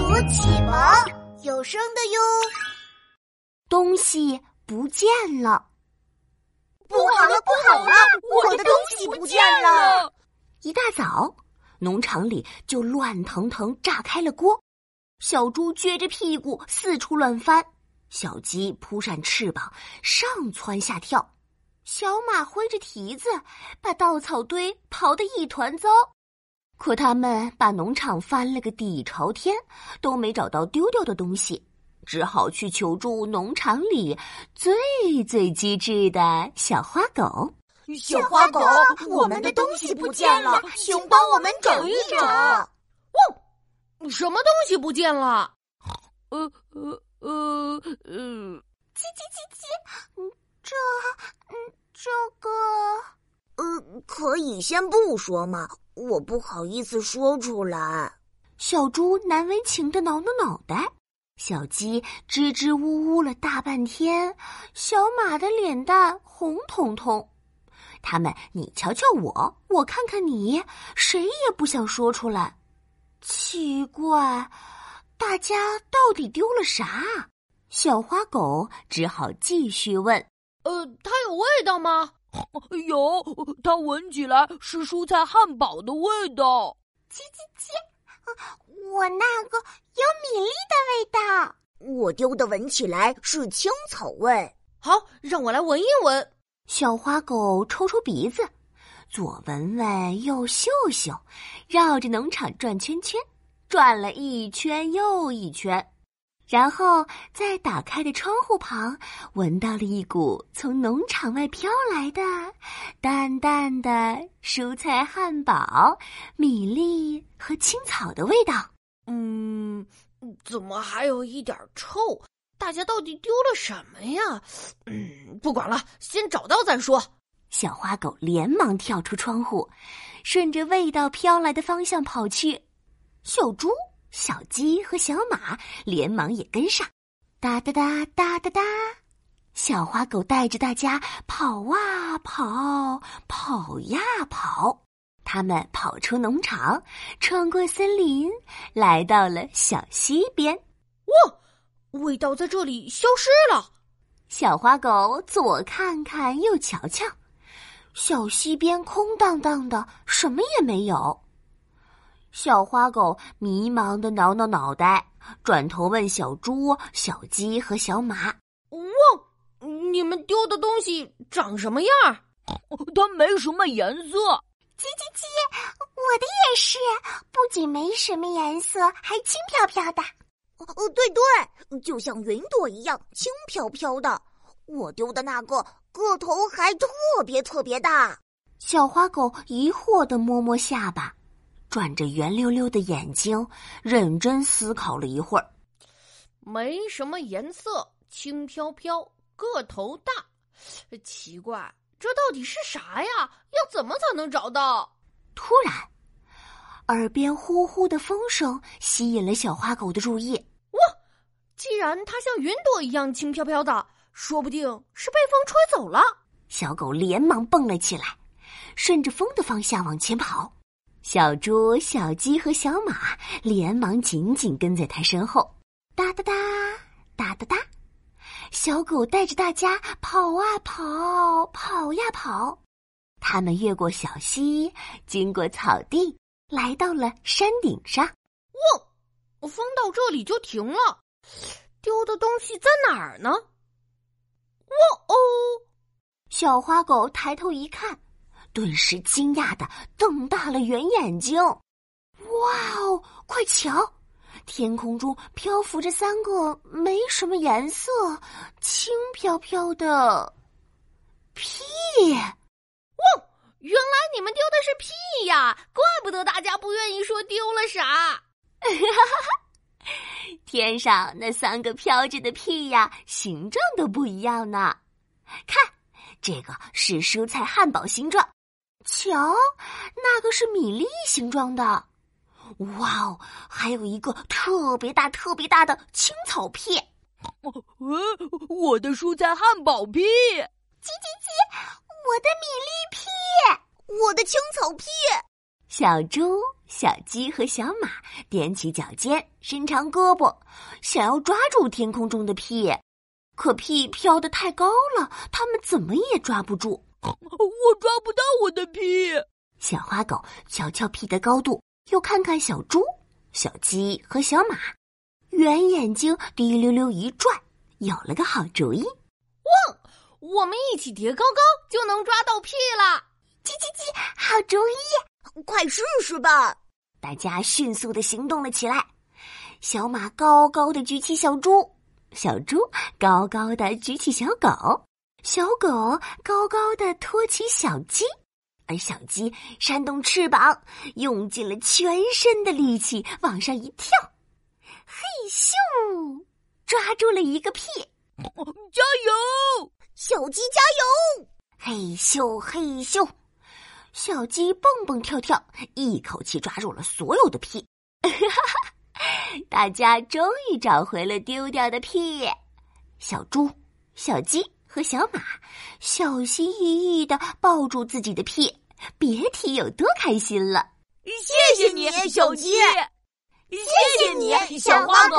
读启蒙有声的哟。东西不见了，不好了，不好了，我的东西不见了！一大早，农场里就乱腾腾炸开了锅。小猪撅着屁股四处乱翻，小鸡扑扇翅膀上蹿下跳，小马挥着蹄子把稻草堆刨得一团糟。可他们把农场翻了个底朝天，都没找到丢掉的东西，只好去求助农场里最最机智的小花狗。小花狗，我们的东西不见了，请帮我们找一找。汪！什么东西不见了？呃呃呃呃，叽叽叽叽，这，嗯，这个，呃，可以先不说吗？我不好意思说出来。小猪难为情的挠挠脑袋，小鸡支支吾吾了大半天，小马的脸蛋红彤彤。他们你瞧瞧我，我看看你，谁也不想说出来。奇怪，大家到底丢了啥？小花狗只好继续问：“呃，它有味道吗？”有，它闻起来是蔬菜汉堡的味道。叽叽叽，我那个有米粒的味道。我丢的闻起来是青草味。好，让我来闻一闻。小花狗抽抽鼻子，左闻闻，右嗅嗅，绕着农场转圈圈，转了一圈又一圈。然后在打开的窗户旁，闻到了一股从农场外飘来的淡淡的蔬菜汉堡、米粒和青草的味道。嗯，怎么还有一点臭？大家到底丢了什么呀？嗯，不管了，先找到再说。小花狗连忙跳出窗户，顺着味道飘来的方向跑去。小猪。小鸡和小马连忙也跟上，哒哒哒哒哒哒。小花狗带着大家跑啊跑，跑呀跑。他们跑出农场，穿过森林，来到了小溪边。哇，味道在这里消失了！小花狗左看看，右瞧瞧，小溪边空荡荡的，什么也没有。小花狗迷茫的挠挠脑袋，转头问小猪、小鸡和小马：“哇，你们丢的东西长什么样？它没什么颜色。”“叽叽叽，我的也是，不仅没什么颜色，还轻飘飘的。”“哦，对对，就像云朵一样轻飘飘的。我丢的那个个头还特别特别大。”小花狗疑惑的摸摸下巴。转着圆溜溜的眼睛，认真思考了一会儿。没什么颜色，轻飘飘，个头大。奇怪，这到底是啥呀？要怎么才能找到？突然，耳边呼呼的风声吸引了小花狗的注意。哇！既然它像云朵一样轻飘飘的，说不定是被风吹走了。小狗连忙蹦了起来，顺着风的方向往前跑。小猪、小鸡和小马连忙紧紧跟在他身后，哒哒哒，哒哒哒。小狗带着大家跑啊跑，跑呀跑。他们越过小溪，经过草地，来到了山顶上。哇，风到这里就停了。丢的东西在哪儿呢？哇哦！小花狗抬头一看。顿时惊讶的瞪大了圆眼睛，哇哦！快瞧，天空中漂浮着三个没什么颜色、轻飘飘的屁！哇，原来你们丢的是屁呀！怪不得大家不愿意说丢了啥。天上那三个飘着的屁呀，形状都不一样呢。看，这个是蔬菜汉堡形状。瞧，那个是米粒形状的，哇哦！还有一个特别大、特别大的青草屁。呃，我的蔬菜汉堡屁。叽叽叽，我的米粒屁，我的青草屁。小猪、小鸡和小马踮起脚尖，伸长胳膊，想要抓住天空中的屁，可屁飘得太高了，他们怎么也抓不住。我抓不到我的屁。小花狗瞧瞧屁的高度，又看看小猪、小鸡和小马，圆眼睛滴溜溜一转，有了个好主意。汪！我们一起叠高高，就能抓到屁了。叽叽叽，好主意！快试试吧！大家迅速的行动了起来。小马高高的举起小猪，小猪高高的举起小狗，小狗高高的托起小鸡。而小鸡扇动翅膀，用尽了全身的力气往上一跳，嘿咻，抓住了一个屁！加油，小鸡加油！嘿咻嘿咻，小鸡蹦蹦跳跳，一口气抓住了所有的屁。大家终于找回了丢掉的屁。小猪、小鸡和小马小心翼翼的抱住自己的屁。别提有多开心了！谢谢你，小鸡；谢谢你，小花狗。